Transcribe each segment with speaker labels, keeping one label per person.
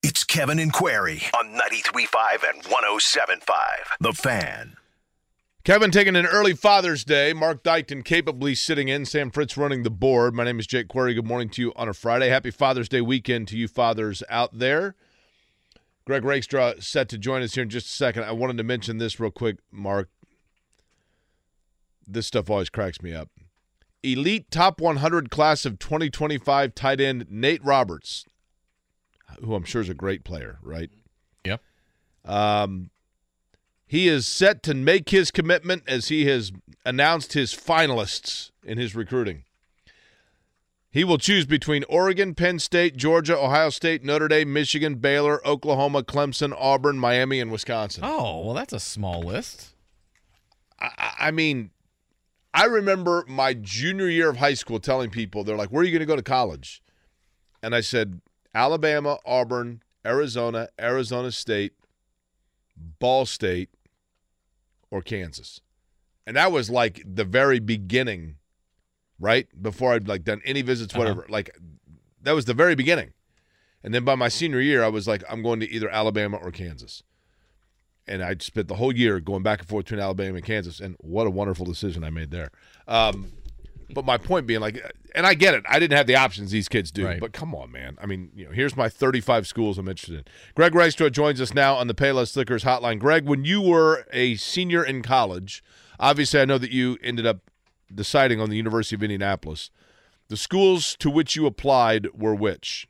Speaker 1: It's Kevin and Query on 93.5 and 107.5. The Fan.
Speaker 2: Kevin taking an early Father's Day. Mark Dykton capably sitting in. Sam Fritz running the board. My name is Jake Query. Good morning to you on a Friday. Happy Father's Day weekend to you fathers out there. Greg Rakestraw set to join us here in just a second. I wanted to mention this real quick, Mark. This stuff always cracks me up. Elite Top 100 class of 2025 tight end Nate Roberts, who I'm sure is a great player, right?
Speaker 3: Yep.
Speaker 2: Um, he is set to make his commitment as he has announced his finalists in his recruiting. He will choose between Oregon, Penn State, Georgia, Ohio State, Notre Dame, Michigan, Baylor, Oklahoma, Clemson, Auburn, Miami, and Wisconsin.
Speaker 3: Oh, well, that's a small list.
Speaker 2: I, I mean, I remember my junior year of high school telling people, they're like, where are you going to go to college? And I said, Alabama, Auburn, Arizona, Arizona State, Ball State, or Kansas. And that was like the very beginning, right? Before I'd like done any visits, whatever. Uh-huh. Like that was the very beginning. And then by my senior year, I was like, I'm going to either Alabama or Kansas. And I spent the whole year going back and forth between Alabama and Kansas. And what a wonderful decision I made there. Um, but my point being, like, and I get it. I didn't have the options these kids do.
Speaker 3: Right.
Speaker 2: But come on, man. I mean, you know, here's my 35 schools I'm interested in. Greg Rakestraw joins us now on the Payless Liquors hotline. Greg, when you were a senior in college, obviously I know that you ended up deciding on the University of Indianapolis. The schools to which you applied were which?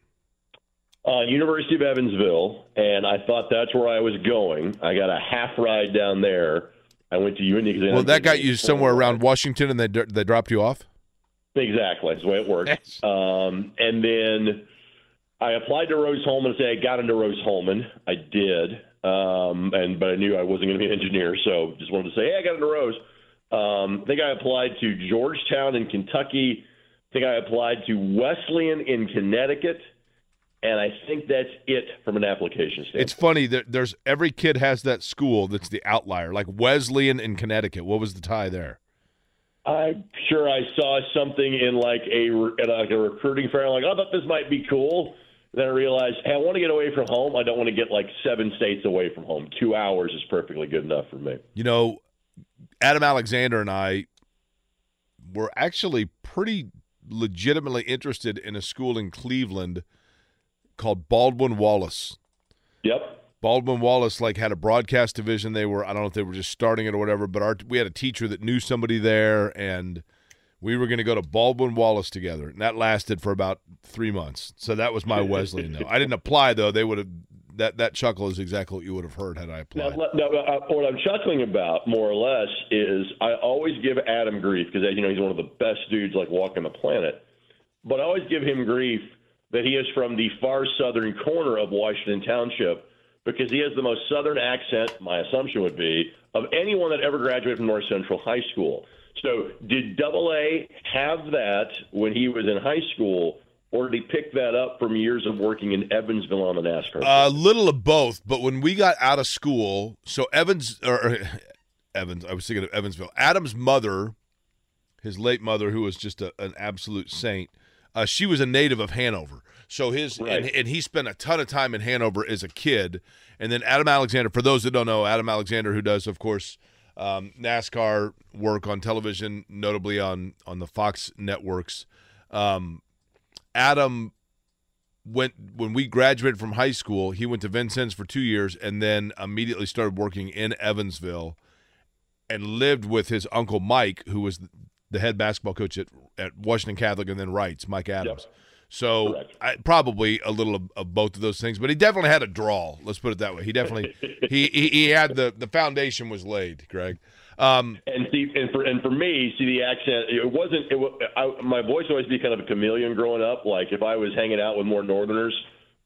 Speaker 4: Uh, University of Evansville, and I thought that's where I was going. I got a half ride down there. I went to UND.
Speaker 2: Well, that got you somewhere around Washington, and they they dropped you off.
Speaker 4: Exactly, that's the way it works. Um, and then I applied to Rose-Hulman. and say I got into Rose-Hulman. I did, um, and but I knew I wasn't going to be an engineer, so just wanted to say, hey, I got into Rose. Um, I think I applied to Georgetown in Kentucky. I think I applied to Wesleyan in Connecticut and I think that's it from an application standpoint.
Speaker 2: It's funny that there's every kid has that school that's the outlier, like Wesleyan in Connecticut. What was the tie there?
Speaker 4: I'm sure I saw something in like a like a recruiting fair. I'm like, oh, I thought this might be cool. Then I realized, hey, I want to get away from home. I don't want to get like seven states away from home. Two hours is perfectly good enough for me.
Speaker 2: You know, Adam Alexander and I were actually pretty legitimately interested in a school in Cleveland – called Baldwin Wallace. Baldwin Wallace like had a broadcast division. They were I don't know if they were just starting it or whatever, but our we had a teacher that knew somebody there, and we were going to go to Baldwin Wallace together, and that lasted for about three months. So that was my Wesleyan. though I didn't apply though. They would have that that chuckle is exactly what you would have heard had I applied.
Speaker 4: Now, now uh, what I'm chuckling about more or less is I always give Adam grief because you know he's one of the best dudes like walking the planet, but I always give him grief that he is from the far southern corner of Washington Township because he has the most southern accent, my assumption would be, of anyone that ever graduated from North Central High School. So, did Double A have that when he was in high school, or did he pick that up from years of working in Evansville on the NASCAR?
Speaker 2: A little of both, but when we got out of school, so Evans or Evans, I was thinking of Evansville. Adam's mother, his late mother, who was just a, an absolute saint, uh, she was a native of Hanover. So his right. and, and, he spent a ton of time in Hanover as a kid. And then Adam Alexander, for those that don't know, Adam Alexander, who does, of course, um, NASCAR work on television, notably on on the Fox networks. Um, Adam went when we graduated from high school. He went to Vincennes for two years, and then immediately started working in Evansville, and lived with his uncle Mike, who was the head basketball coach at, at Washington Catholic, and then Wrights, Mike Adams. Yep. So I, probably a little of, of, both of those things, but he definitely had a draw. Let's put it that way. He definitely he, he, he had the the foundation was laid, Greg.
Speaker 4: Um, and see, and for and for me, see the accent. It wasn't. It, I, my voice always be kind of a chameleon growing up. Like if I was hanging out with more Northerners,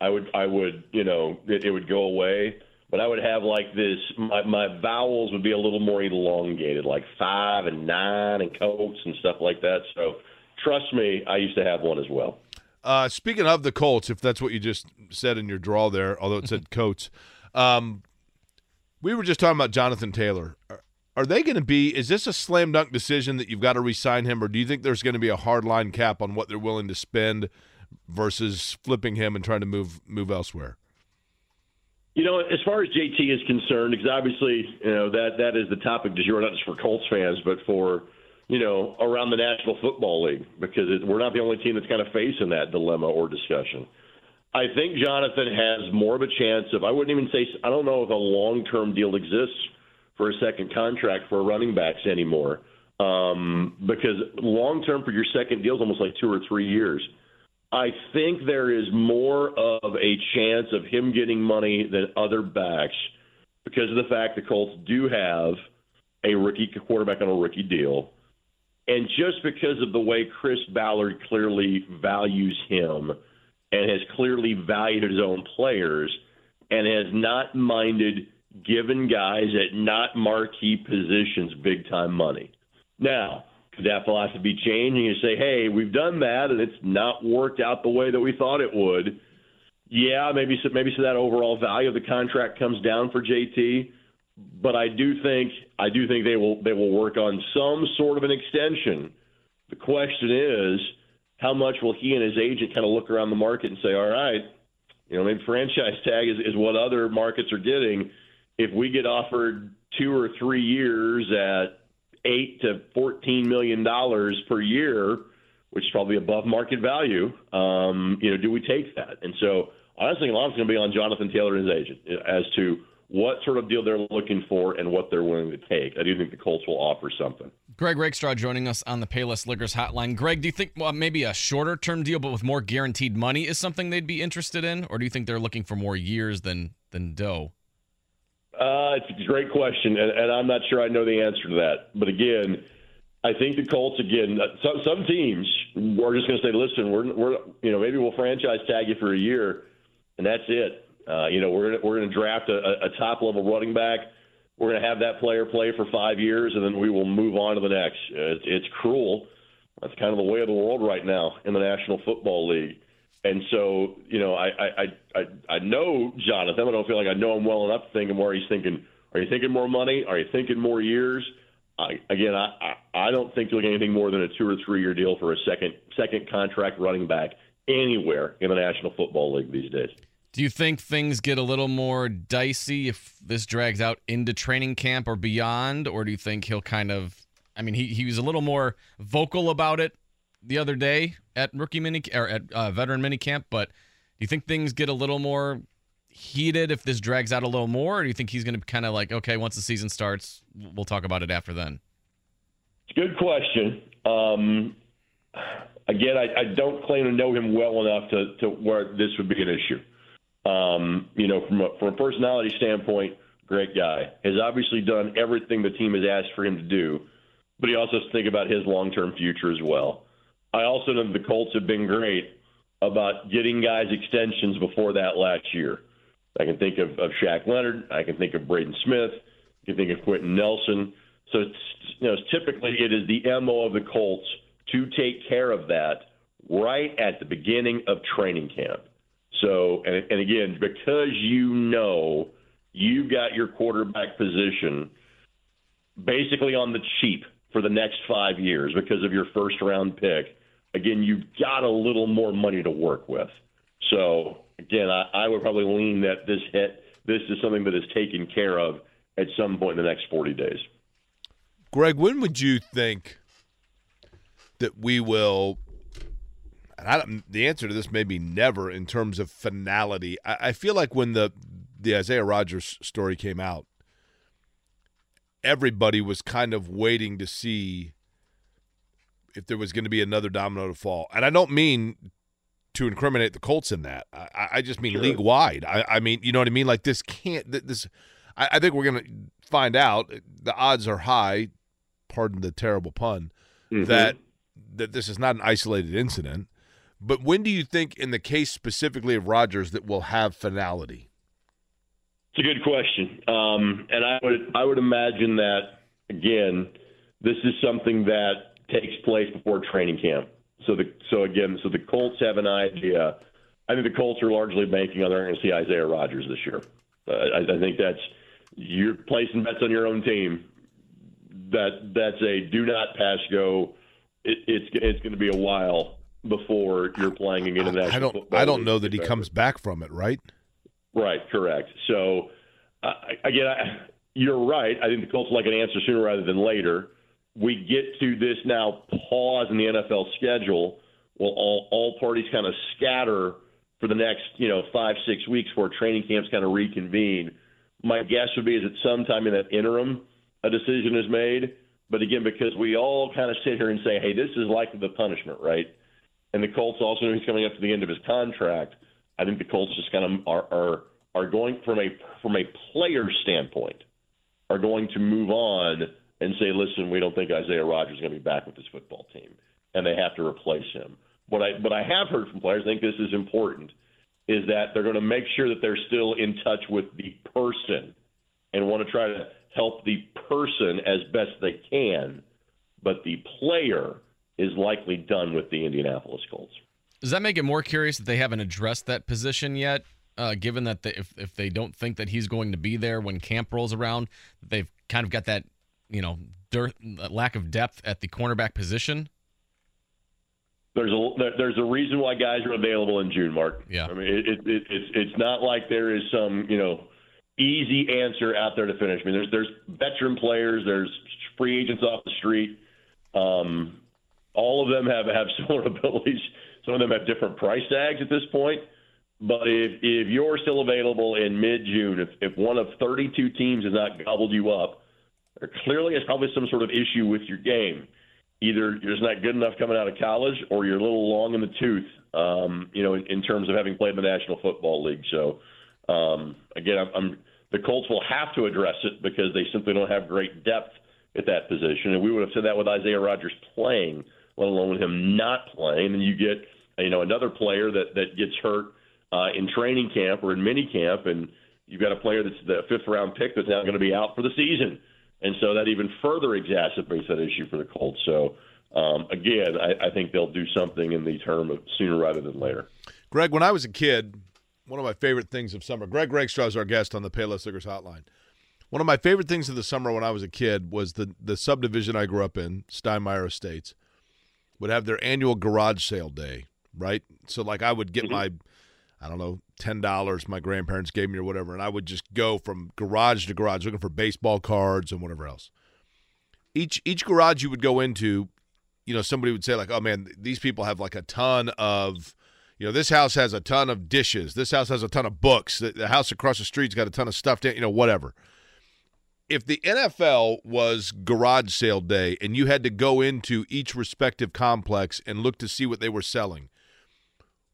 Speaker 4: I would I would you know it, it would go away. But I would have like this. My, my vowels would be a little more elongated, like five and nine and coats and stuff like that. So trust me, I used to have one as well.
Speaker 2: Uh, speaking of the Colts, if that's what you just said in your draw there, although it said Coats, um, we were just talking about Jonathan Taylor. Are, are they going to be? Is this a slam dunk decision that you've got to re-sign him, or do you think there's going to be a hard line cap on what they're willing to spend versus flipping him and trying to move move elsewhere?
Speaker 4: You know, as far as JT is concerned, because obviously, you know that that is the topic du jour, not just for Colts fans, but for you know around the National Football League, because it, we're not the only team that's kind of facing that dilemma or discussion. I think Jonathan has more of a chance of. I wouldn't even say. I don't know if a long term deal exists for a second contract for running backs anymore, um, because long term for your second deal is almost like two or three years. I think there is more of a chance of him getting money than other backs because of the fact the Colts do have a rookie quarterback on a rookie deal. And just because of the way Chris Ballard clearly values him and has clearly valued his own players and has not minded giving guys at not marquee positions big time money. Now, could that philosophy change and you say, hey, we've done that and it's not worked out the way that we thought it would? Yeah, maybe so, maybe so that overall value of the contract comes down for JT, but I do think I do think they will they will work on some sort of an extension. The question is, how much will he and his agent kind of look around the market and say, all right, you know, maybe franchise tag is, is what other markets are getting. If we get offered two or three years at eight to fourteen million dollars per year, which is probably above market value. Um, you know, do we take that? And so honestly, a lot lot's going to be on Jonathan Taylor and his agent as to what sort of deal they're looking for and what they're willing to take. I do think the Colts will offer something.
Speaker 3: Greg Rakestraw joining us on the Payless Liquors hotline. Greg, do you think well, maybe a shorter term deal but with more guaranteed money is something they'd be interested in, or do you think they're looking for more years than than dough?
Speaker 4: Uh, it's a great question, and, and I'm not sure I know the answer to that. But again, I think the Colts again. uh, Some some teams are just going to say, "Listen, we're we're you know maybe we'll franchise tag you for a year, and that's it. Uh, you know we're we're going to draft a, a top level running back. We're going to have that player play for five years, and then we will move on to the next. It's, it's cruel. That's kind of the way of the world right now in the National Football League. And so, you know, I I I I know Jonathan. I don't feel like I know him well enough to think him where he's thinking. Are you thinking more money? Are you thinking more years? I, again, I, I I don't think you'll get anything more than a two or three year deal for a second second contract running back anywhere in the National Football League these days.
Speaker 3: Do you think things get a little more dicey if this drags out into training camp or beyond, or do you think he'll kind of? I mean, he he was a little more vocal about it the other day at rookie mini or at uh, veteran mini camp, but do you think things get a little more heated if this drags out a little more, or do you think he's going to be kind of like, okay, once the season starts, we'll talk about it after then?
Speaker 4: It's a good question. Um, again, I, I don't claim to know him well enough to, to where this would be an issue. Um, you know, from a, from a personality standpoint, great guy. Has obviously done everything the team has asked for him to do, but he also has to think about his long term future as well. I also know the Colts have been great about getting guys extensions before that last year. I can think of, of Shaq Leonard. I can think of Braden Smith. I can think of Quenton Nelson. So, it's, you know, typically it is the MO of the Colts to take care of that right at the beginning of training camp. So, and, and again, because you know you've got your quarterback position basically on the cheap for the next five years because of your first round pick, again, you've got a little more money to work with. So, again, I, I would probably lean that this hit, this is something that is taken care of at some point in the next 40 days.
Speaker 2: Greg, when would you think that we will? And I the answer to this may be never in terms of finality. I, I feel like when the the Isaiah Rodgers story came out, everybody was kind of waiting to see if there was going to be another domino to fall. And I don't mean to incriminate the Colts in that. I, I just mean
Speaker 4: Sure.
Speaker 2: league wide. I, I mean, you know what I mean? Like this can't. This, I, I think we're going to find out. The odds are high. Pardon the terrible pun.
Speaker 4: Mhm.
Speaker 2: That that this is not an isolated incident, But when do you think, in the case specifically of Rodgers, that we'll have finality?
Speaker 4: It's a good question, um, and I would I would imagine that again, this is something that takes place before training camp. So the so again, so the Colts have an idea. I think the Colts are largely banking on they're going to see Isaiah Rodgers this year. Uh, I, I think that's you're placing bets on your own team. That that's a do not pass go. It, it's it's going to be a while before you're playing again in
Speaker 2: I don't. I don't know that he comes back from it. Right.
Speaker 4: Right, correct. So, uh, again, I, you're right. I think the Colts like an answer sooner rather than later. We get to this now pause in the NFL schedule. Well, all, all parties kind of scatter for the next, you know, five, six weeks before training camps kind of reconvene. My guess would be is that sometime in that interim, a decision is made. But again, because we all kind of sit here and say, hey, this is likely the punishment, right? And the Colts also know he's coming up to the end of his contract – I think the Colts just kind of are are are going from a from a player standpoint are going to move on and say, listen, we don't think Isaiah Rodgers is going to be back with this football team, and they have to replace him. What I what I have heard from players, I think this is important, is that they're going to make sure that they're still in touch with the person and want to try to help the person as best they can, but the player is likely done with the Indianapolis Colts.
Speaker 3: Does that make it more curious that they haven't addressed that position yet? Uh, given that they, if if they don't think that he's going to be there when camp rolls around, they've kind of got that you know dearth, lack of depth at the cornerback position.
Speaker 4: There's a there's a reason why guys are available in June, Mark.
Speaker 3: Yeah,
Speaker 4: I mean it, it, it, it's it's not like there is some you know easy answer out there to finish. I mean there's there's veteran players, there's free agents off the street. Um, all of them have have similar abilities some of them have different price tags at this point. But if, if you're still available in mid June, if, if one of 32 teams has not gobbled you up, there clearly is probably some sort of issue with your game. Either you're just not good enough coming out of college, or you're a little long in the tooth, um, you know, in, in terms of having played in the National Football League. So, um, again, I'm, I'm, the Colts will have to address it because they simply don't have great depth at that position. And we would have said that with Isaiah Rodgers playing, let alone with him not playing. And you get you know another player that that gets hurt uh, in training camp or in mini camp, and you've got a player that's the fifth round pick that's now going to be out for the season, and so that even further exacerbates that issue for the Colts. So. Um, again, I, I think they'll do something in the term of sooner rather than later.
Speaker 2: Greg, when I was a kid, one of my favorite things of summer. Greg Rakestraw is our guest on the Payless Liquors Hotline. One of my favorite things of the summer when I was a kid was the the subdivision I grew up in, Steinmeyer Estates, would have their annual garage sale day right? So like I would get mm-hmm. my I don't know, ten dollars my grandparents gave me or whatever, and I would just go from garage to garage looking for baseball cards and whatever else. Each each garage you would go into, you know, somebody would say like, "Oh man, these people have like a ton of." You know, this house has a ton of dishes. This house has a ton of books. The, the house across the street's got a ton of stuff. In, you know, whatever if the NFL was garage sale day and you had to go into each respective complex and look to see what they were selling,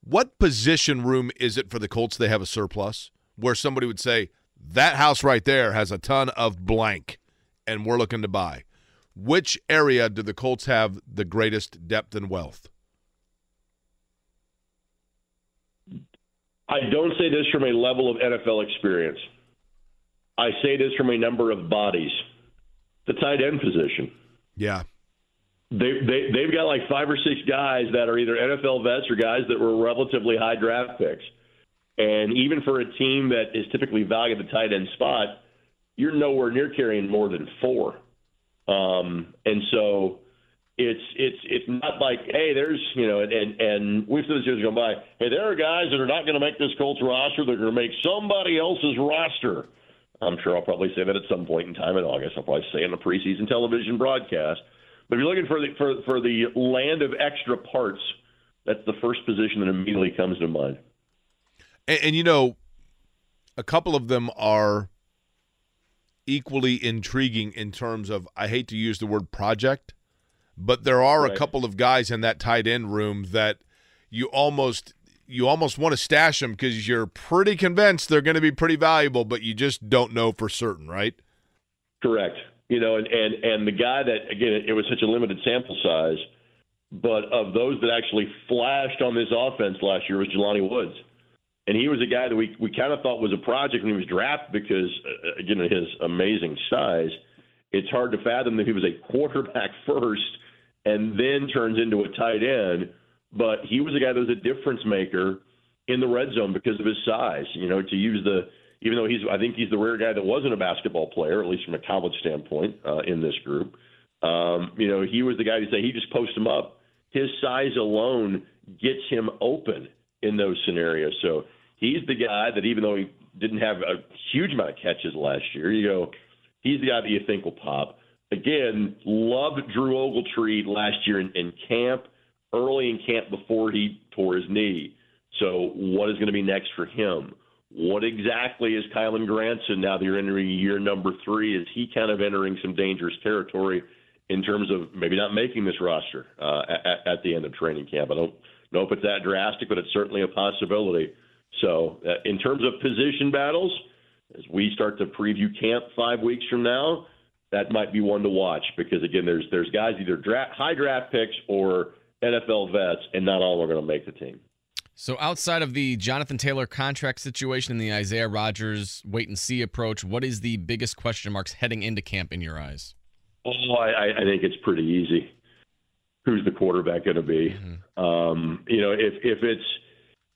Speaker 2: what position room is it for the Colts they have a surplus where somebody would say, that house right there has a ton of blank and we're looking to buy? Which area do the Colts have the greatest depth and wealth?
Speaker 4: I don't say this from a level of NFL experience. I say this from a number of bodies. The tight end position.
Speaker 2: Yeah
Speaker 4: they, they they've got like five or six guys that are either NFL vets or guys that were relatively high draft picks. And even for a team that is typically valued at the tight end spot, you're nowhere near carrying more than four. Um, and so it's it's it's not like hey, there's you know, and and, and we've said this years gone by. Hey, there are guys that are not going to make this Colts roster. They're going to make somebody else's roster. I'm sure I'll probably say that at some point in time in August. I'll probably say in the preseason television broadcast. But if you're looking for the for for the land of extra parts, that's the first position that immediately comes to mind.
Speaker 2: And, and you know, a couple of them are equally intriguing in terms of I hate to use the word project, but there are right. a couple of guys in that tight end room that you almost you almost want to stash them because you're pretty convinced they're going to be pretty valuable, but you just don't know for certain, right?
Speaker 4: Correct. You know, and, and, and the guy that, again, it was such a limited sample size, but of those that actually flashed on this offense last year was Jelani Woods. And he was a guy that we, we kind of thought was a project when he was drafted because, uh, again, of his amazing size. It's hard to fathom that he was a quarterback first and then turns into a tight end. But he was a guy that was a difference maker in the red zone because of his size. You know, to use the even though he's I think he's the rare guy that wasn't a basketball player, at least from a college standpoint, uh, in this group. Um, you know, he was the guy who say he just posts him up. His size alone gets him open in those scenarios. So he's the guy that even though he didn't have a huge amount of catches last year, you go, he's the guy that you think will pop. Again, loved Drew Ogletree last year in, in camp, early in camp before he tore his knee. So what is going to be next for him? What exactly is Kylen Granson now that you're entering year number three? Is he kind of entering some dangerous territory in terms of maybe not making this roster uh, at, at the end of training camp? I don't know if it's that drastic, but it's certainly a possibility. So, uh, in terms of position battles, as we start to preview camp five weeks from now, that might be one to watch because again, there's there's guys either draft, high draft picks or NFL vets, and not all are going to make the team.
Speaker 3: So, outside of the Jonathan Taylor contract situation and the Isaiah Rodgers wait and see approach, what is the biggest question marks heading into camp in your eyes?
Speaker 4: Oh, I, I think it's pretty easy. Who's the quarterback going to be? Mm-hmm. Um, you know, if if it's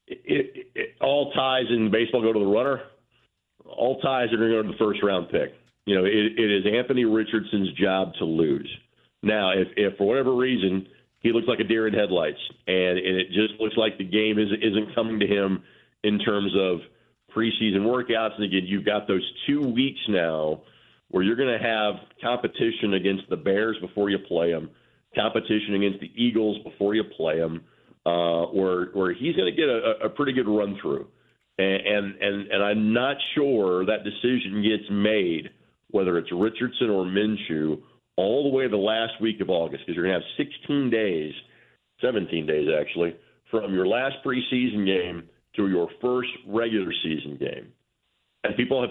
Speaker 4: it, it, all ties in baseball go to the runner, all ties are going to go to the first round pick. You know, it, it is Anthony Richardson's job to lose. Now, if, if for whatever reason he looks like a deer in headlights, and, and it just looks like the game isn't isn't coming to him in terms of preseason workouts, and again, you've got those two weeks now where you're going to have competition against the Bears before you play them, competition against the Eagles before you play them uh, where where he's going to get a, a pretty good run through, and, and and and I'm not sure that decision gets made whether it's Richardson or Minshew all the way to the last week of August because you're going to have 16 days, 17 days actually, from your last preseason game to your first regular season game, and people have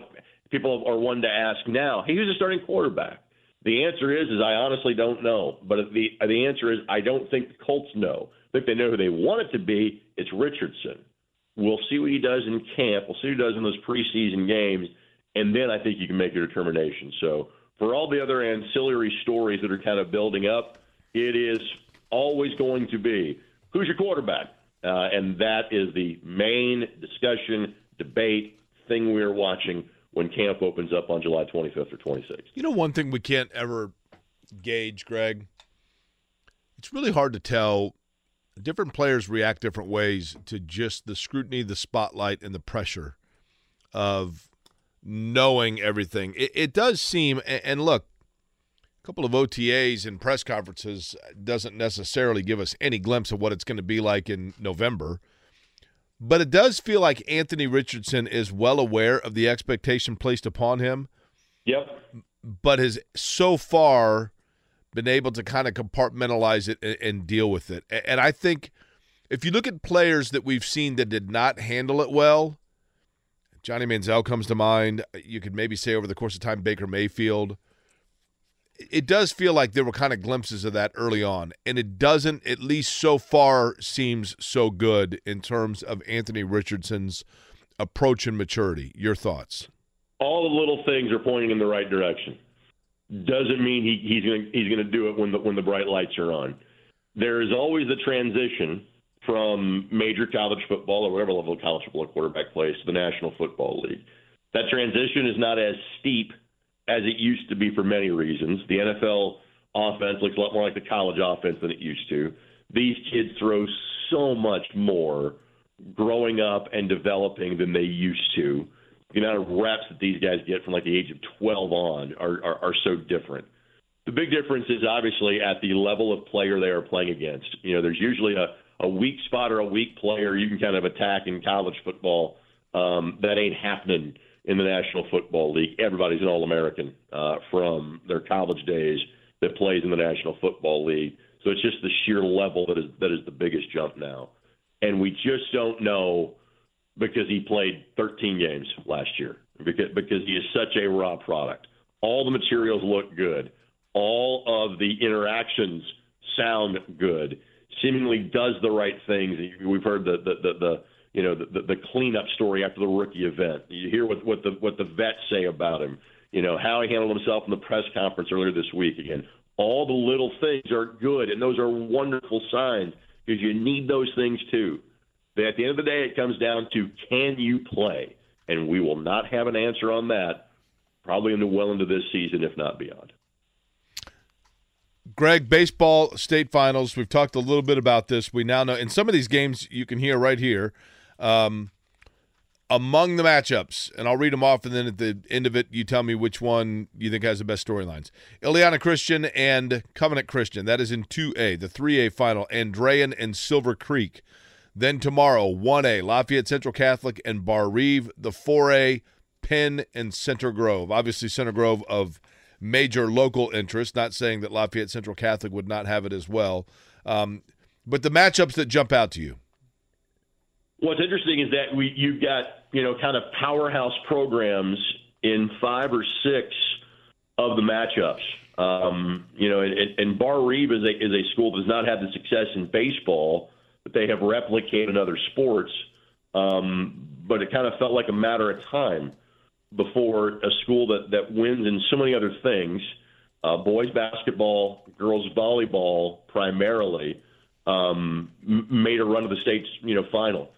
Speaker 4: people are one to ask now, hey, who's the starting quarterback? The answer is, is I honestly don't know. But the the answer is I don't think the Colts know. I think they know who they want it to be. It's Richardson. We'll see what he does in camp. We'll see what he does in those preseason games, and then I think you can make a determination. So for all the other ancillary stories that are kind of building up, it is always going to be who's your quarterback, uh, and that is the main discussion, debate, thing we're watching when camp opens up on July 25th or 26th.
Speaker 2: You know, one thing we can't ever gauge, Greg. It's really hard to tell different players react different ways to just the scrutiny, the spotlight, and the pressure of knowing everything. It, it does seem, and look, a couple of OTAs and press conferences doesn't necessarily give us any glimpse of what it's going to be like in November. But it does feel like Anthony Richardson is well aware of the expectation placed upon him.
Speaker 4: Yep.
Speaker 2: But has so far been able to kind of compartmentalize it and, and deal with it. And I think if you look at players that we've seen that did not handle it well, Johnny Manziel comes to mind. You could maybe say over the course of time, Baker Mayfield. It does feel like there were kind of glimpses of that early on, and it doesn't, at least so far, seems so good in terms of Anthony Richardson's approach and maturity. Your thoughts?
Speaker 4: All the little things are pointing in the right direction doesn't mean he, he's going he's going to do it when the when the bright lights are on. There is always a transition from major college football or whatever level of college football quarterback plays to the National Football League. That transition is not as steep as it used to be for many reasons. The NFL offense looks a lot more like the college offense than it used to. These kids throw so much more growing up and developing than they used to the amount of reps that these guys get from like the age of 12 on are, are, are so different. The big difference is obviously at the level of player they are playing against. You know, there's usually a, a weak spot or a weak player you can kind of attack in college football. Um, that ain't happening in the National Football League. Everybody's an All American uh, from their college days that plays in the National Football League. So it's just the sheer level that is that is the biggest jump now, and we just don't know because he played 13 games last year because because he is such a raw product. All the materials look good. All of the interactions sound good. Seemingly does the right things. We've heard the the the, the you know the, the cleanup story after the rookie event. You hear what what the what the vets say about him. You know how he handled himself in the press conference earlier this week. Again, all the little things are good, and those are wonderful signs because you need those things too. But at the end of the day, it comes down to can you play, and we will not have an answer on that probably into well into this season, if not beyond.
Speaker 2: Greg, baseball state finals. We've talked a little bit about this. We now know in some of these games you can hear right here. Um, among the matchups, and I'll read them off, and then at the end of it, you tell me which one you think has the best storylines. Illiana Christian and Covenant Christian. That is in 2A, the 3A final. Andrean and Silver Creek. Then tomorrow, 1A, Lafayette Central Catholic and Barr-Reeve. The 4A, Penn and Center Grove. Obviously, Center Grove of major local interest. Not saying that Lafayette Central Catholic would not have it as well. Um, but the matchups that jump out to you.
Speaker 4: What's interesting is that we you've got you know kind of powerhouse programs in five or six of the matchups. Um, you know, and, and Barr-Reeve is a is a school that does not have the success in baseball that they have replicated in other sports. Um, but it kind of felt like a matter of time before a school that, that wins in so many other things uh, boys basketball, girls volleyball primarily um, made a run to the state's you know final.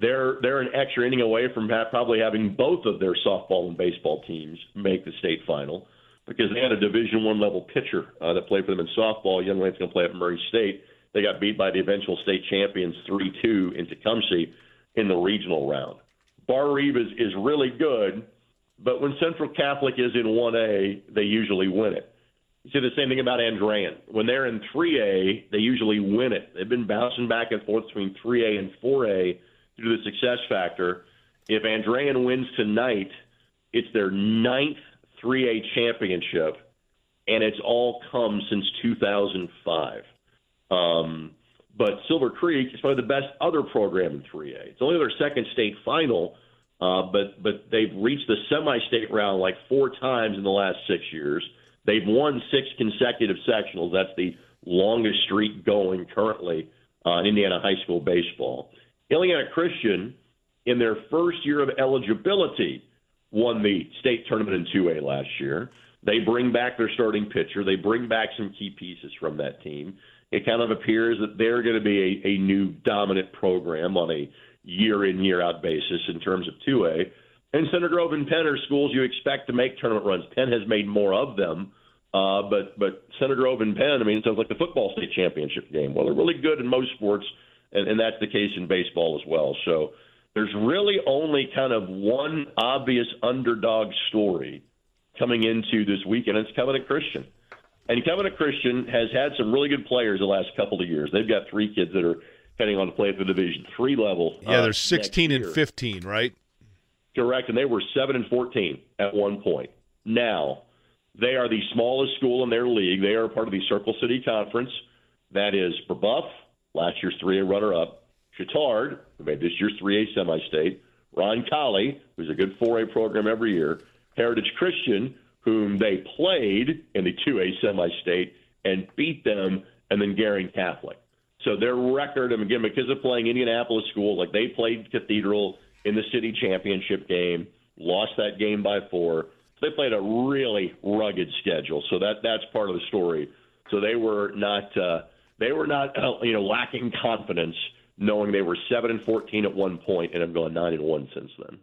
Speaker 4: They're they're an extra inning away from ha- probably having both of their softball and baseball teams make the state final because they had a Division One level pitcher uh, that played for them in softball. Young lady's going to play at Murray State. They got beat by the eventual state champions three two in Tecumseh in the regional round. Barr-Reeve is, is really good but when Central Catholic is in 1A, they usually win it. You see the same thing about Andrean. When they're in 3A, they usually win it. They've been bouncing back and forth between 3A and 4A due to the success factor. If Andrean wins tonight, it's their ninth 3A championship, and it's all come since 2005. Um, but Silver Creek is probably the best other program in 3A. It's only their second state final – uh, but but they've reached the semi-state round like four times in the last six years. They've won six consecutive sectionals. That's the longest streak going currently uh, in Indiana high school baseball. Illiana Christian, in their first year of eligibility, won the state tournament in 2A last year. They bring back their starting pitcher. They bring back some key pieces from that team. It kind of appears that they're going to be a, a new dominant program on a year in year out basis in terms of 2A. And Center Grove and Penn are schools you expect to make tournament runs. Penn has made more of them, uh, but but Center Grove and Penn, I mean, it sounds like the football state championship game. Well, they're really good in most sports, and, and that's the case in baseball as well. So there's really only kind of one obvious underdog story coming into this weekend. It's Covenant Christian. And Covenant Christian has had some really good players the last couple of years. They've got three kids that are depending on the play at the Division Three level.
Speaker 2: Yeah,
Speaker 4: uh,
Speaker 2: they're 16 and 15, right?
Speaker 4: Correct, and they were seven and 14 at one point. Now they are the smallest school in their league. They are part of the Circle City Conference. That is Brebeuf, last year's 3A runner-up, Chatard, who made this year's 3A semi-state, Roncalli, who's a good 4A program every year, Heritage Christian, whom they played in the 2A semi-state and beat them, and then Guerin Catholic. So their record, and again, because of playing Indianapolis School, like they played Cathedral in the city championship game, lost that game by four. They played a really rugged schedule. So that that's part of the story. So they were not uh, they were not uh, you know lacking confidence, knowing they were seven and fourteen at one point and have gone nine and one since then.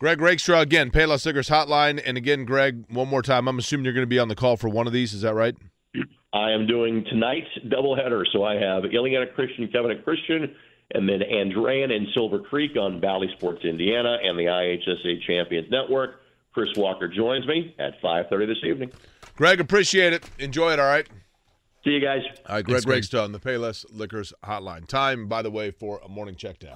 Speaker 2: Greg Rakestraw again, Payless Liquors Hotline, and again, Greg, one more time. I'm assuming you're going to be on the call for one of these. Is that right?
Speaker 4: I am doing tonight's doubleheader. So I have Illiana Christian, Covenant Christian, and then Andrean and Silver Creek on Bally Sports Indiana and the IHSA Champions Network. Chris Walker joins me at 5.30 this evening.
Speaker 2: Greg, appreciate it. Enjoy it, all right?
Speaker 4: See you guys.
Speaker 2: All right, Greg Rakestraw on the Payless Liquors Hotline. Time, by the way, for a morning check down.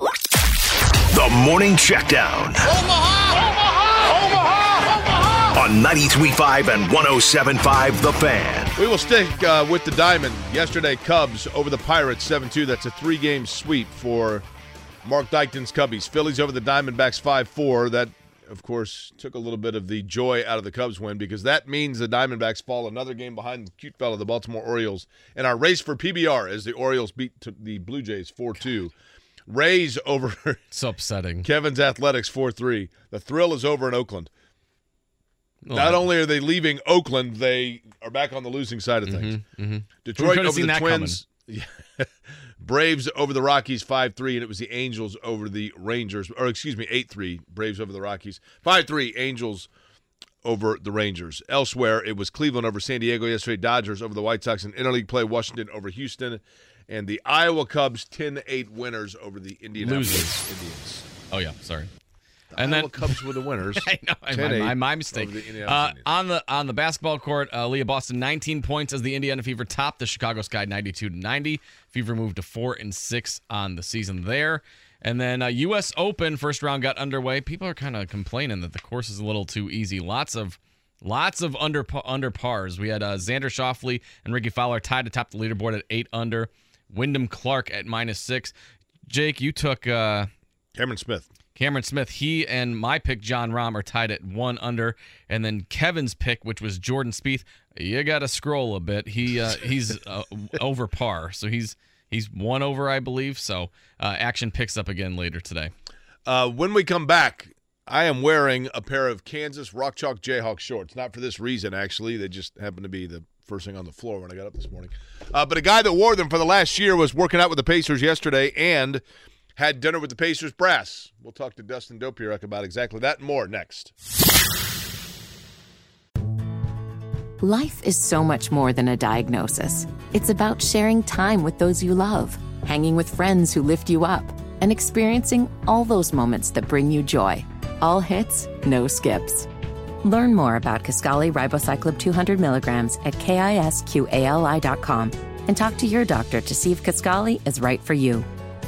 Speaker 1: The Morning Checkdown. Omaha! Omaha! Omaha! Omaha! On 93.5 and 107.5 The Fan.
Speaker 2: We will stick uh, with the Diamond. Yesterday, Cubs over the Pirates 7 2. That's a three game sweep for Mark Dykton's Cubbies. Phillies over the Diamondbacks 5 4. That of course, took a little bit of the joy out of the Cubs win because that means the Diamondbacks fall another game behind the cute fella, the Baltimore Orioles, in our race for PBR as the Orioles beat the Blue Jays 4 2. Rays over
Speaker 3: So upsetting.
Speaker 2: Kevin's Athletics 4 3. The thrill is over in Oakland. Not only are they leaving Oakland, they are back on the losing side of things.
Speaker 3: mhm.
Speaker 2: Detroit
Speaker 3: could've
Speaker 2: over the Twins. Braves over the Rockies 5 3, and it was the Angels over the Rangers, or excuse me, 8 3. Braves over the Rockies. 5 3, Angels over the Rangers. Elsewhere, it was Cleveland over San Diego yesterday, Dodgers over the White Sox, and interleague play, Washington over Houston, and the Iowa Cubs 10 8 winners over the Indianapolis
Speaker 3: Losers.
Speaker 2: Indians.
Speaker 3: Oh yeah, sorry.
Speaker 2: The
Speaker 3: And
Speaker 2: Iowa
Speaker 3: then-
Speaker 2: Cubs were the winners.
Speaker 3: I know.
Speaker 2: 10-8
Speaker 3: my, my, my mistake.
Speaker 2: the
Speaker 3: Uh, on the on the basketball court, uh, Leah Boston 19 points as the Indiana Fever topped the Chicago Sky 92 to 90. Fever moved to four and six on the season there. And then uh, U.S. Open first round got underway. People are kind of complaining that the course is a little too easy. Lots of lots of under under pars. We had uh, Xander Schauffele and Rickie Fowler tied to top the leaderboard at eight under. Wyndham Clark at minus six. Jake, you took. Uh,
Speaker 2: Cameron Smith.
Speaker 3: Cameron Smith, he and my pick, Jon Rahm, are tied at one under. And then Kevin's pick, which was Jordan Spieth, you got to scroll a bit. He uh, He's uh, over par. So he's he's one over, I believe. So uh, action picks up again later today.
Speaker 2: Uh, when we come back, I am wearing a pair of Kansas Rock Chalk Jayhawk shorts. Not for this reason, actually. They just happened to be the first thing on the floor when I got up this morning. Uh, but a guy that wore them for the last year was working out with the Pacers yesterday and had dinner with the Pacers brass. We'll talk to Dustin Dopirak about exactly that and more next.
Speaker 5: Life is so much more than a diagnosis. It's about sharing time with those you love, hanging with friends who lift you up, and experiencing all those moments that bring you joy. All hits, no skips. Learn more about Kisqali Ribociclib 200 milligrams at kisqali.com and talk to your doctor to see if Kisqali is right for you.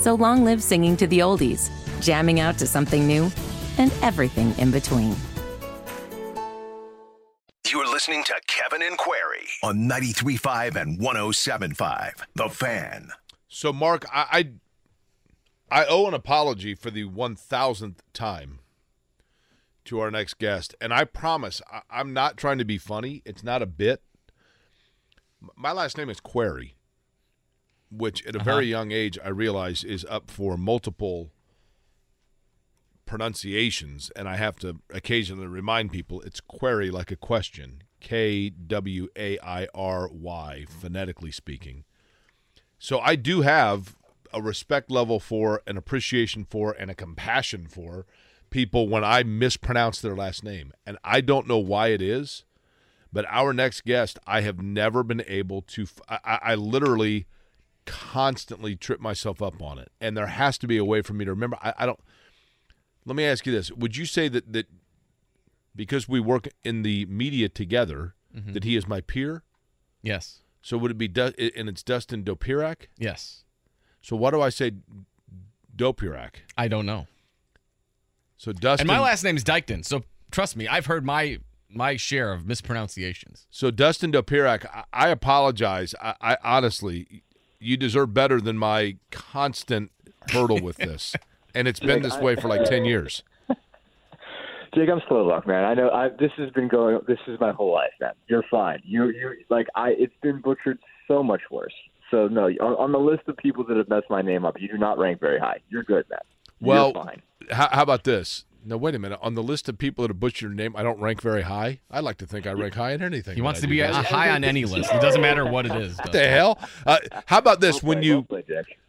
Speaker 5: So long live singing to the oldies, jamming out to something new, and everything in between.
Speaker 1: You're listening to Kevin and Query on 93.5 and 107.5. The Fan.
Speaker 2: So, Mark, I, I I owe an apology for the one thousandth time to our next guest, and I promise I, I'm not trying to be funny. It's not a bit. My last name is Query, which at a uh-huh. very young age I realize is up for multiple pronunciations, and I have to occasionally remind people it's query like a question, K W A I R Y, phonetically speaking. So I do have a respect level for, an appreciation for, and a compassion for people when I mispronounce their last name. And I don't know why it is, but our next guest, I have never been able to, I literally constantly trip myself up on it. And there has to be a way for me to remember. I, I don't, let me ask you this. Would you say that, that because we work in the media together, mm-hmm. that he is my peer?
Speaker 3: Yes.
Speaker 2: So would it be, Du- and it's Dustin Dopirak?
Speaker 3: Yes.
Speaker 2: So why do I say Dopirak?
Speaker 3: I don't know.
Speaker 2: So Dustin.
Speaker 3: And my last name is Dykton. So trust me, I've heard my my share of mispronunciations.
Speaker 2: So Dustin Dopirak, I, I apologize. I, I honestly, you deserve better than my constant hurdle with this, and it's been this way for like ten years.
Speaker 6: Jake, I'm slow luck, man. I know I, this has been going. This is my whole life, man. You're fine. You, you, like I. It's been butchered so much worse. So no, on, on the list of people that have messed my name up, you do not rank very high. You're good, man.
Speaker 2: Well,
Speaker 6: You're fine.
Speaker 2: How, how about this? No, wait a minute. On the list of people that have butchered your name, I don't rank very high. I like to think I rank high in anything.
Speaker 3: He wants to be
Speaker 2: guys.
Speaker 3: uh, high on any list. It doesn't matter what it is.
Speaker 2: What the hell? Uh, how about this?
Speaker 6: Well
Speaker 2: When you
Speaker 6: well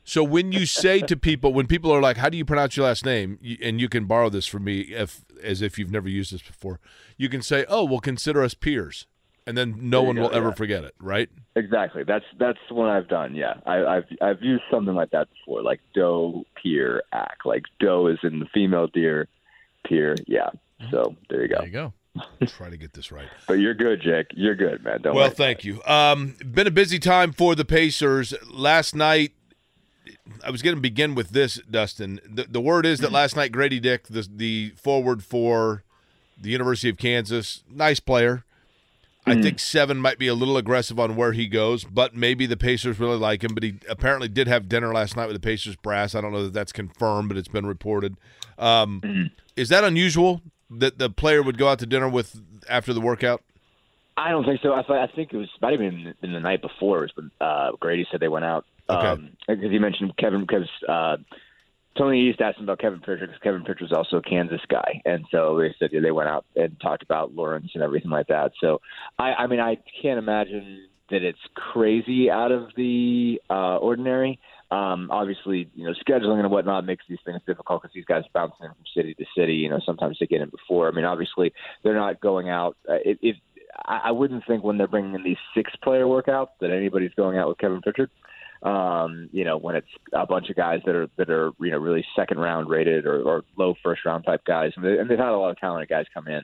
Speaker 2: so when you say to people, when people are like, "How do you pronounce your last name?" And you can borrow this from me, if as if you've never used this before. You can say, "Oh, well, consider us peers," and then no one
Speaker 6: go,
Speaker 2: will ever forget it, right?
Speaker 6: Exactly. That's that's what I've done. Yeah, I, I've I've used something like that before, like doe, peer, act, Like doe is in the female deer, peer. Yeah. So there you go.
Speaker 3: There you go.
Speaker 2: Try to get this right.
Speaker 6: But you're good, Jake. You're good, man. Don't
Speaker 2: Well, thank you. Um, been a busy time for the Pacers. Last night, I was going to begin with this, Dustin. The, the word is that last night, Grady Dick, the the forward for the University of Kansas, nice player. I think seven might be a little aggressive on where he goes, but maybe the Pacers really like him. But he apparently did have dinner last night with the Pacers brass. I don't know that that's confirmed, but it's been reported. Um, Is that unusual that the player would go out to dinner with after the workout?
Speaker 6: I don't think so. I, thought, I think it was might have been in the night before. It was when uh, Grady said they went out
Speaker 2: Okay.
Speaker 6: um, because he mentioned Kevin because uh, Tony East asked him about Kevin Pritchard because Kevin Pritchard was also a Kansas guy, and so they said yeah, they went out and talked about Lawrence and everything like that. So I, I mean, I can't imagine that it's crazy out of the uh, ordinary. Um, obviously, you know, scheduling and whatnot makes these things difficult because these guys bouncing in from city to city. You know, sometimes they get in before. I mean, obviously, they're not going out. Uh, it, it, I wouldn't think when they're bringing in these six-player workouts that anybody's going out with Kevin Pritchard. Um, you know, when it's a bunch of guys that are that are you know really second round rated or, or low first round type guys, and, they, and they've had a lot of talented guys come in.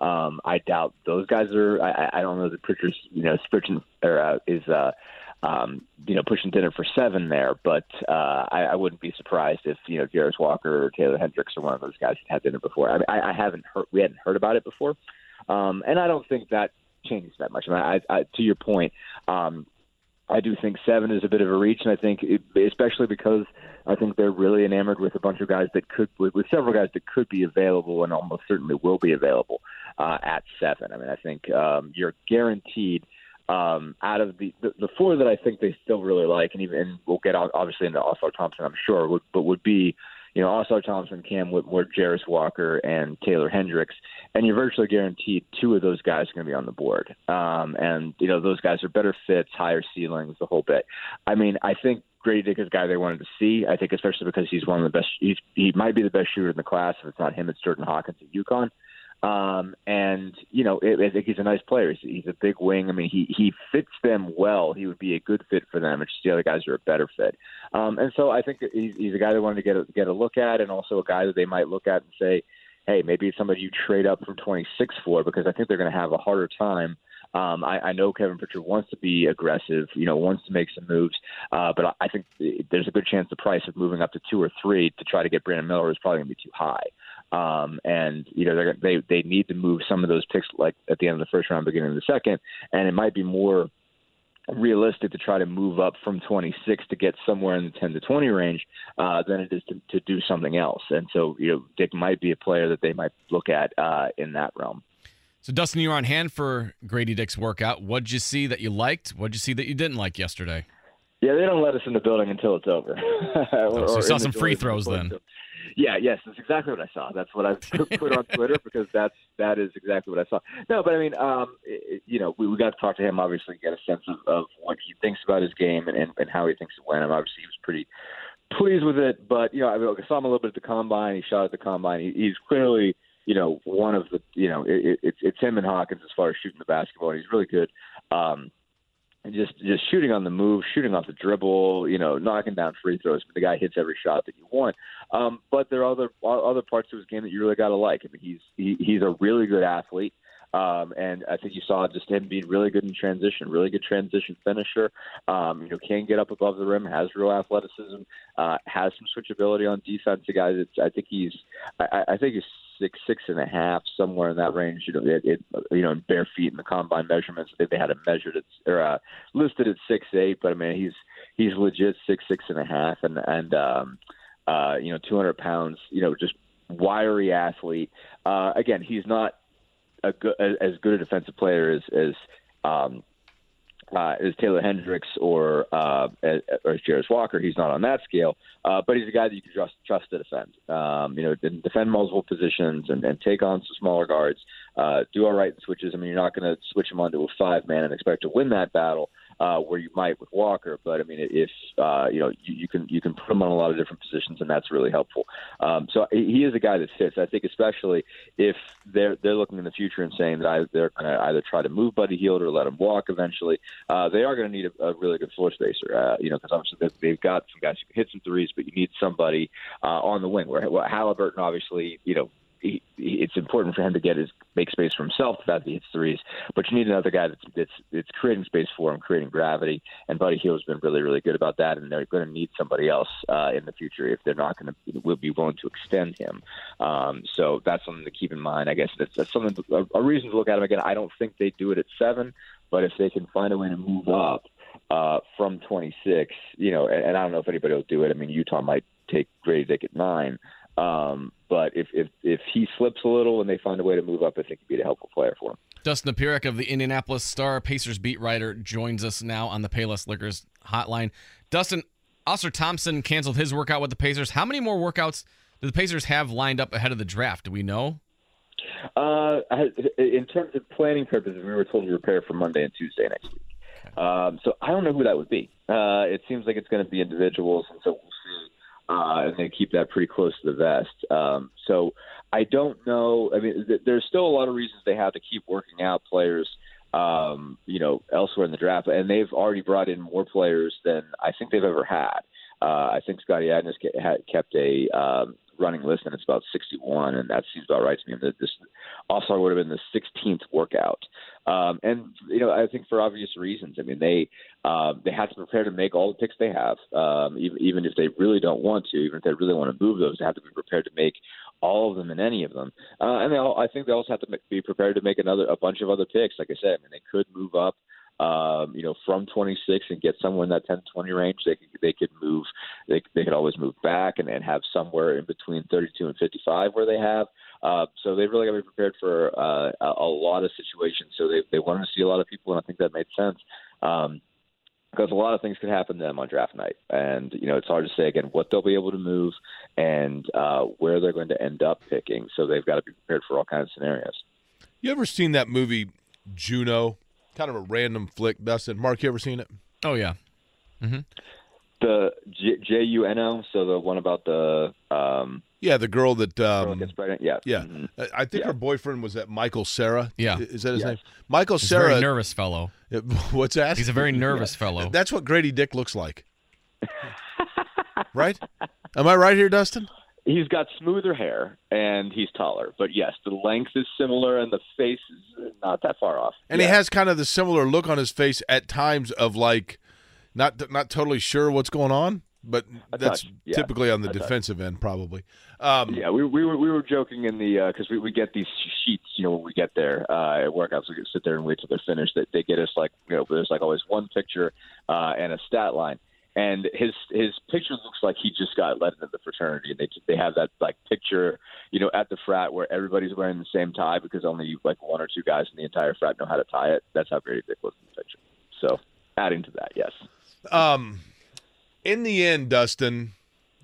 Speaker 6: Um, I doubt those guys are. I, I- I don't know that Pritchard's you know Pritchard or, uh, is uh, um, you know pushing dinner for seven there, but uh, I, I wouldn't be surprised if you know Jarace Walker or Taylor Hendricks or one of those guys had had dinner before. I, I, I haven't heard. We hadn't heard about it before, um, and I don't think that changes that much. I mean, I, I, to your point. Um, I do think seven is a bit of a reach, and I think, it, especially because I think they're really enamored with a bunch of guys that could, with, with several guys that could be available and almost certainly will be available uh, at seven. I mean, I think um, you're guaranteed um, out of the, the the four that I think they still really like, and even and we'll get out obviously into Ausar Thompson, I'm sure, would, but would be you know Ausar Thompson, Cam Whitmore, Jarace Walker, and Taylor Hendricks, and you're virtually guaranteed two of those guys are going to be on the board. Um, and you know those guys are better fits, higher ceilings, the whole bit. I mean, I think Grady Dick is a guy they wanted to see. I think especially because he's one of the best. He's, he might be the best shooter in the class. If it's not him, it's Jordan Hawkins at UConn. Um, and you know, I I think he's a nice player. He's, he's a big wing. I mean, he he fits them well. He would be a good fit for them. It's just the other guys are a better fit. Um, and so I think he's, he's a guy they wanted to get a, get a look at, and also a guy that they might look at and say, hey, maybe it's somebody you trade up from 26 for, because I think they're going to have a harder time. Um, I, I know Kevin Pritchard wants to be aggressive, you know, wants to make some moves, uh, but I, I think there's a good chance the price of moving up to two or three to try to get Brandon Miller is probably going to be too high. Um, and you know they're, they they need to move some of those picks like at the end of the first round, beginning of the second, and it might be more realistic to try to move up from 26 to get somewhere in the 10 to 20 range uh, than it is to, to do something else. And so you know Dick might be a player that they might look at uh, in that realm.
Speaker 3: So, Dustin, you were on hand for Grady Dick's workout. What'd you see that you liked? What'd you see that you didn't like yesterday?
Speaker 6: Yeah, they don't let us in the building until it's over.
Speaker 3: Oh, so you saw some free throws then.
Speaker 6: Yeah, yes, that's exactly what I saw. That's what I put on Twitter because that's that is exactly what I saw. No, but I mean, um, it, you know, we, we got to talk to him. Obviously, get a sense of, of what he thinks about his game and, and, and how he thinks it went. And obviously, he was pretty pleased with it. But you know, I, mean, I saw him a little bit at the combine. He shot at the combine. He, he's clearly, you know, one of the, you know, it, it, it's it's him and Hawkins as far as shooting the basketball. He's really good. Um, and just just shooting on the move, shooting off the dribble, you know, knocking down free throws. But the guy hits every shot that you want. Um, but there are other other parts of his game that you really got to like. I mean, he's he, he's a really good athlete. Um, and I think you saw just him being really good in transition, really good transition finisher. Um, you know, can get up above the rim, has real athleticism, uh, has some switchability on defense. The guy I think he's I, I think he's six six and a half somewhere in that range. You know, it, it you know in bare feet in the combine measurements. They, they had him measured at or uh, listed at six eight, but I mean he's he's legit six six and a half, and and um, uh, you know two hundred pounds. You know, just wiry athlete. Uh, again, he's not a good, as good a defensive player as as um, uh, as Taylor Hendricks or uh, or as Jarace Walker. He's not on that scale, uh, but he's a guy that you can trust trust to defend. Um, you know, defend multiple positions and, and take on some smaller guards. Uh, do all right in switches. I mean, you're not going to switch him onto a five man and expect to win that battle uh, where you might with Walker. But I mean, if uh, you know you, you can you can put him on a lot of different positions, and that's really helpful. Um, so he is a guy that fits. I think especially if they're they're looking in the future and saying that I, they're going to either try to move Buddy Hield or let him walk eventually. Uh, they are going to need a, a really good floor spacer. Uh, you know, because obviously they've got some guys who can hit some threes, but you need somebody uh, on the wing. Where well, Halliburton obviously, you know, he, it's important for him to get his make space for himself that he hits threes. But you need another guy that's that's, that's creating space for him, creating gravity. And Buddy Hield's been really really good about that. And they're going to need somebody else uh, in the future if they're not going to will be willing to extend him. Um, so that's something to keep in mind. I guess that's, that's something a, a reason to look at him again. I don't think they do it at seven, but if they can find a way to move up uh, from 26, you know, and, and I don't know if anybody will do it. I mean, Utah might take Grady Dick at nine. Um, but if, if if he slips a little and they find a way to move up, I think he'd be a helpful player for him.
Speaker 3: Dustin Dopirak of the Indianapolis Star Pacers beat writer joins us now on the Payless Liquors hotline. Dustin, Ausar Thompson canceled his workout with the Pacers. How many more workouts do the Pacers have lined up ahead of the draft? Do we know?
Speaker 6: Uh, in terms of planning purposes, we were told to prepare for Monday and Tuesday next week. Um, so I don't know who that would be. Uh, it seems like it's going to be individuals, and so we'll see uh, and they keep that pretty close to the vest. Um, so I don't know. I mean, th- there's still a lot of reasons they have to keep working out players. Um, you know, elsewhere in the draft, and they've already brought in more players than I think they've ever had. Uh, I think Scotty Agness kept a um, running list, and it's about 61, and that seems about right to me. This also would have been the 16th workout, um, and you know I think for obvious reasons. I mean they um, they have to prepare to make all the picks they have, um, even even if they really don't want to, even if they really want to move those, they have to be prepared to make all of them and any of them. Uh, and they all, I think they also have to be prepared to make another a bunch of other picks. Like I said, I mean they could move up um, you know, from 26 and get somewhere in that 10 20 range. They could, they could move, they, they could always move back and, and have somewhere in between 32 and 55 where they have. Uh, so they really got to be prepared for uh, a, a lot of situations. So they, they wanted to see a lot of people, and I think that made sense. Um, because a lot of things could happen to them on draft night, and you know it's hard to say again what they'll be able to move and uh, where they're going to end up picking. So they've got to be prepared for all kinds of scenarios.
Speaker 2: You ever seen that movie Juno? Kind of a random flick. Dustin, Mark, you ever seen it?
Speaker 3: Oh yeah.
Speaker 6: Mm-hmm. The J U N O, so the one about the um,
Speaker 2: yeah, the girl that um,
Speaker 6: girl gets pregnant. Yeah,
Speaker 2: yeah. Mm-hmm. I think yeah. her boyfriend was that Michael Cera.
Speaker 3: Yeah,
Speaker 2: is that his
Speaker 3: yes.
Speaker 2: name? Michael
Speaker 3: He's
Speaker 2: Cera.
Speaker 3: Very nervous fellow.
Speaker 2: What's that?
Speaker 3: He's a very nervous fellow.
Speaker 2: That's what Grady Dick looks like. right? Am I right here, Dustin?
Speaker 6: He's got smoother hair and he's taller, but yes, the length is similar and the face is not that far off.
Speaker 2: And
Speaker 6: yeah.
Speaker 2: he has kind of the similar look on his face at times of like not not totally sure what's going on, but
Speaker 6: a
Speaker 2: that's
Speaker 6: yeah.
Speaker 2: typically on the
Speaker 6: a
Speaker 2: defensive
Speaker 6: touch.
Speaker 2: end, probably. Um,
Speaker 6: yeah, we, we were we were joking in the because uh, we we get these sheets, you know, when we get there uh, at workouts, we sit there and wait till they're finished. That they, they get us like you know, there's like always one picture uh, and a stat line and his his picture looks like he just got let into the fraternity. And they they have that like picture, you know, at the frat where everybody's wearing the same tie because only like one or two guys in the entire frat know how to tie it. That's how Grady Dick was in the picture. So adding to that, yes.
Speaker 2: Um, in the end, Dustin,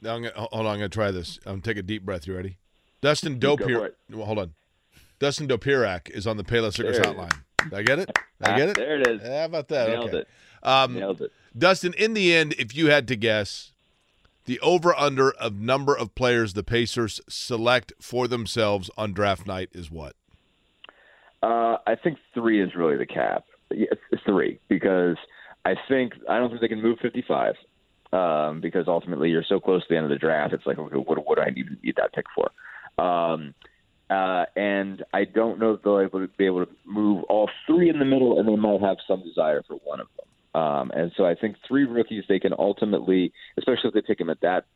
Speaker 2: I'm gonna, hold on, I'm gonna try this. I'm take a deep breath. You ready? Dustin Dopirak. Well, hold on. Dustin Dopirak is on the Payless Liquors hotline. Did I get it? Did I get it?
Speaker 6: There it is.
Speaker 2: How about that?
Speaker 6: Nailed
Speaker 2: okay.
Speaker 6: it.
Speaker 2: Um,
Speaker 6: Nailed it.
Speaker 2: Dustin, in the end, if you had to guess, the over under of number of players the Pacers select for themselves on draft night is what?
Speaker 6: Uh, I think three is really the cap. Yes, it's three because I think I don't think they can move 55 um, because ultimately you're so close to the end of the draft. It's like, okay, what would I even need that pick for? Um, uh, and I don't know if they'll be able to move all three in the middle, and they might have some desire for one of them. Um, and so I think three rookies they can ultimately, especially if they pick them at that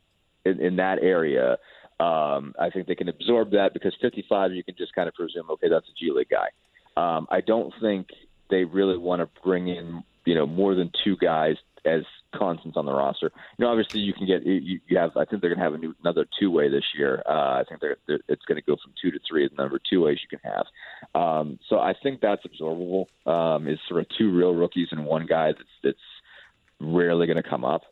Speaker 6: in, in that area, um, I think they can absorb that because 55 you can just kind of presume, okay, that's a G League guy. Um, I don't think they really want to bring in you know more than two guys as constants on the roster. You know, obviously you can get you, you have. I think they're going to have a new, another two way this year. Uh, I think they're, they're it's going to go from two to three as the number two ways you can have. Um, so I think that's absorbable. Um, is sort of two real rookies and one guy that's that's rarely going to come up.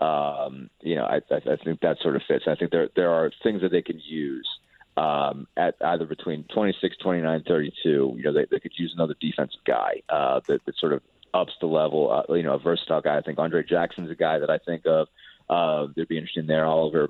Speaker 6: Um, you know, I, I, I think that sort of fits. I think there there are things that they can use um, at either between 26, 29, 32. You know, they, they could use another defensive guy uh, that, that sort of ups the level. Uh, you know, a versatile guy. I think Andre Jackson's a guy that I think of. Uh, they'd be interested in there. Oliver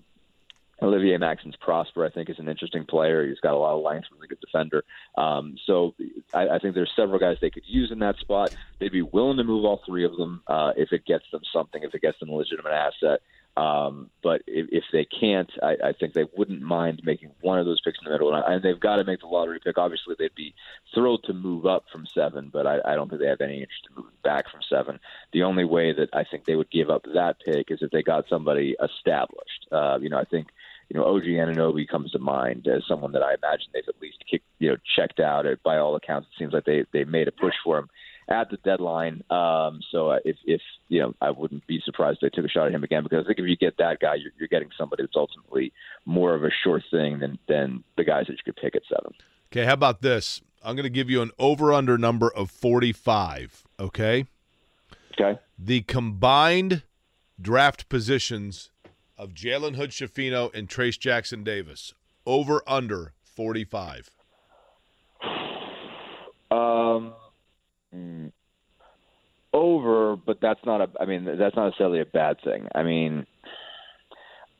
Speaker 6: Olivier Maxence Prosper, I think, is an interesting player. He's got a lot of length, really good defender. Um, so I, I think there's several guys they could use in that spot. They'd be willing to move all three of them uh, if it gets them something, if it gets them a legitimate asset. Um, but if, if they can't, I, I think they wouldn't mind making one of those picks in the middle. And, and they've got to make the lottery pick. Obviously, they'd be thrilled to move up from seven, but I, I don't think they have any interest in moving back from seven. The only way that I think they would give up that pick is if they got somebody established. Uh, you know, I think you know, OG Anunoby comes to mind as someone that I imagine they've at least kicked, you know, checked out. By all accounts, it seems like they they made a push for him at the deadline. Um, so uh, if if you know, I wouldn't be surprised if they took a shot at him again because I think if you get that guy, you're, you're getting somebody that's ultimately more of a sure thing than than the guys that you could pick at seven.
Speaker 2: Okay, how about this? I'm going to give you an over under number of 45. Okay.
Speaker 6: Okay.
Speaker 2: The combined draft positions of Jalen Hood Schifino and Trace Jackson Davis. Over under 45.
Speaker 6: Um, over, but that's not a. I mean, that's not necessarily a bad thing. I mean,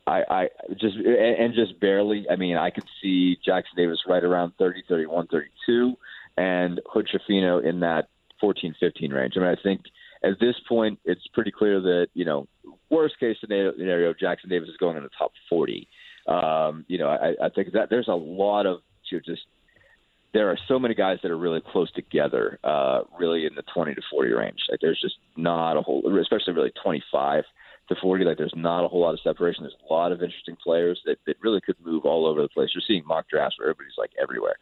Speaker 6: I, I just and, and just barely. I mean, I could see Jackson Davis right around 30, 31, 32, and Hood Schifino in that 14, 15 range. I mean, I think at this point, it's pretty clear that you know, worst case scenario, Jackson Davis is going in the top 40. Um, you know, I, I think that there's a lot of just there are so many guys that are really close together, uh, really in the 20 to 40 range. Like there's just not a whole, especially really 25 to 40. Like there's not a whole lot of separation. There's a lot of interesting players that, that really could move all over the place. You're seeing mock drafts where everybody's like everywhere.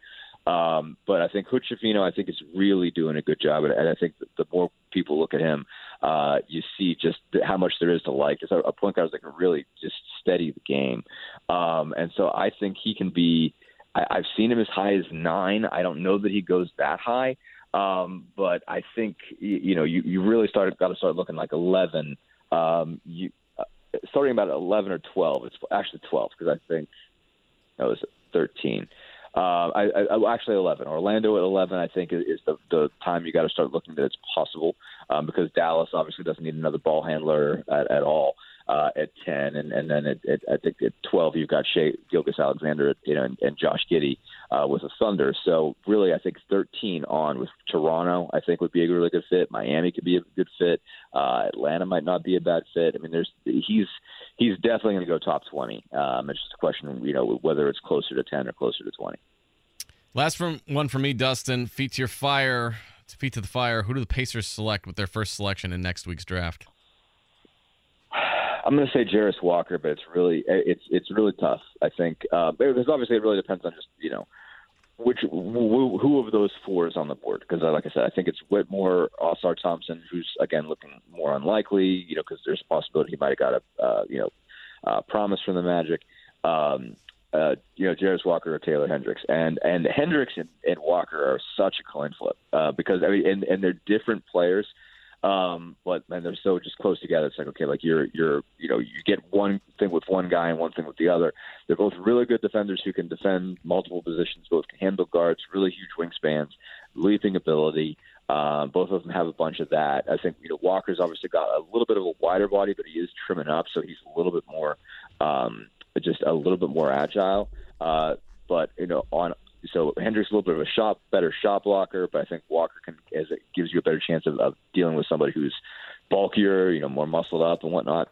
Speaker 6: Um, but I think Hood Schifino, I think is really doing a good job, and I think the more people look at him, uh, you see just how much there is to like. It's a, a point guard that can really just steady the game, um, and so I think he can be. I, I've seen him as high as nine. I don't know that he goes that high, um, but I think you, you know you, you really started got to start looking like eleven. Um, you uh, starting about eleven or twelve. It's actually twelve because I think that was thirteen. Uh, I, I, actually 11. Orlando at 11, I think, is the, the time you got to start looking that it's possible um, because Dallas obviously doesn't need another ball handler at, at all uh, at 10, and, and then at, at, I think at 12 you've got Shai Gilgeous-Alexander, you know, and, and Josh Giddey uh, with the Thunder. So really, I think 13 on with Toronto, I think would be a really good fit. Miami could be a good fit. Uh, Atlanta might not be a bad fit. I mean, there's he's he's definitely going to go top 20. Um, it's just a question, you know, whether it's closer to 10 or closer to 20.
Speaker 3: Last from one for me, Dustin. Feet to your fire. Feet to the fire. Who do the Pacers select with their first selection in next week's draft?
Speaker 6: I'm going to say Jarace Walker, but it's really it's it's really tough. I think uh, because obviously it really depends on just you know which who, who of those four is on the board. Because like I said, I think it's Whitmore, Ausar Thompson, who's again looking more unlikely. You know, because there's a possibility he might have got a uh, you know uh, promise from the Magic. Um, uh, you know, Jarace Walker or Taylor Hendricks, and and Hendricks and, and Walker are such a coin flip uh, because I mean, and, and they're different players. Um, but man, they're so just close together. It's like okay, like you're you're you know you get one thing with one guy and one thing with the other. They're both really good defenders who can defend multiple positions. Both can handle guards, really huge wingspans, leaping ability. Um, both of them have a bunch of that. I think you know Walker's obviously got a little bit of a wider body, but he is trimming up, so he's a little bit more, um, just a little bit more agile. Uh, but you know, on so Hendricks a little bit of a shot, better shot blocker, but I think Walker can as it gives you a better chance of, of dealing with somebody who's bulkier, you know, more muscled up and whatnot.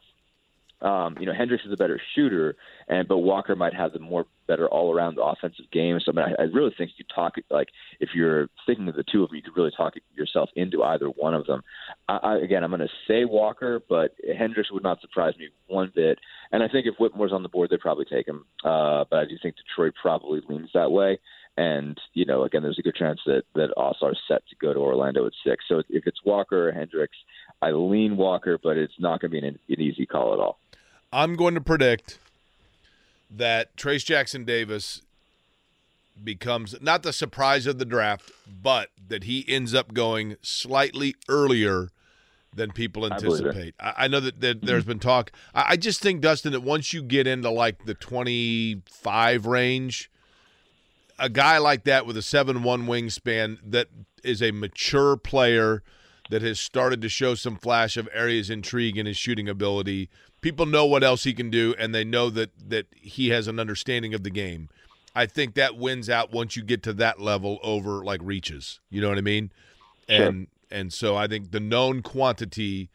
Speaker 6: Um, you know, Hendricks is a better shooter, and but Walker might have the more better all around offensive game. So I, mean, I, I really think you talk like if you're thinking of the two of them, you could really talk yourself into either one of them. I, I, again, I'm going to say Walker, but Hendricks would not surprise me one bit. And I think if Whitmore's on the board, they'd probably take him. Uh, but I do think Detroit probably leans that way. And you know, again, there's a good chance that that Ausar's set to go to Orlando at six. So if it's Walker or Hendricks, I lean Walker, but it's not going to be an, an easy call at all.
Speaker 2: I'm going to predict that Trace Jackson Davis becomes not the surprise of the draft, but that he ends up going slightly earlier than people
Speaker 6: I believe it.
Speaker 2: anticipate. I, I know that, that there's been talk. I, I just think Dustin that once you get into like the 25 range, a guy like that with a seven one wingspan that is a mature player that has started to show some flash of areas intrigue in his shooting ability. People know what else he can do, and they know that that he has an understanding of the game. I think that wins out once you get to that level over like reaches. You know what I mean? And and so I think the known quantity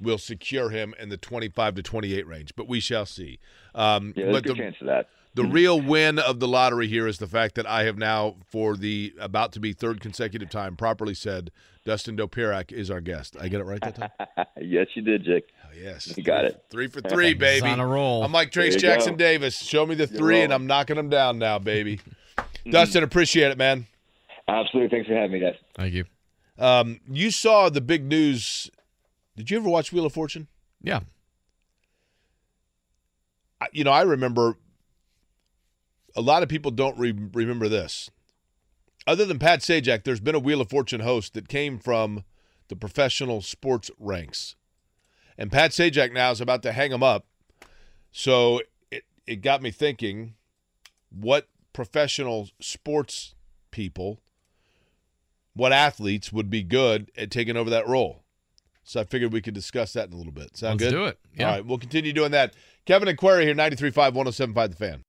Speaker 2: will secure him in the 25 to 28 range, but we shall see. Um,
Speaker 6: Yeah, there's a
Speaker 2: the,
Speaker 6: chance of that.
Speaker 2: The real win of the lottery here is the fact that I have now, for the about to be third consecutive time, properly said Dustin Dopirak is our guest. I get it right that time?
Speaker 6: yes, you did, Jake.
Speaker 2: Oh, yes.
Speaker 6: You got it.
Speaker 2: Three for three, baby.
Speaker 3: on a roll.
Speaker 2: I'm like Trace Jackson
Speaker 6: go.
Speaker 2: Davis. Show me the three, and. I'm knocking them down now, baby. Dustin, appreciate it, man.
Speaker 6: Absolutely. Thanks for having me, guys.
Speaker 3: Thank you.
Speaker 2: Um, you saw the big news. Did you ever watch Wheel of Fortune?
Speaker 3: Yeah.
Speaker 2: I- you know, I remember a lot of people don't re- remember this. Other than Pat Sajak, there's been a Wheel of Fortune host that came from the professional sports ranks. And Pat Sajak now is about to hang him up. So it, it got me thinking what professional sports people, what athletes would be good at taking over that role. So I figured we could discuss that in a little bit. Sound
Speaker 3: Let's
Speaker 2: good?
Speaker 3: do it. Yeah.
Speaker 2: All right, we'll continue doing that. Kevin and Query, 93.5, 107.5 The Fan.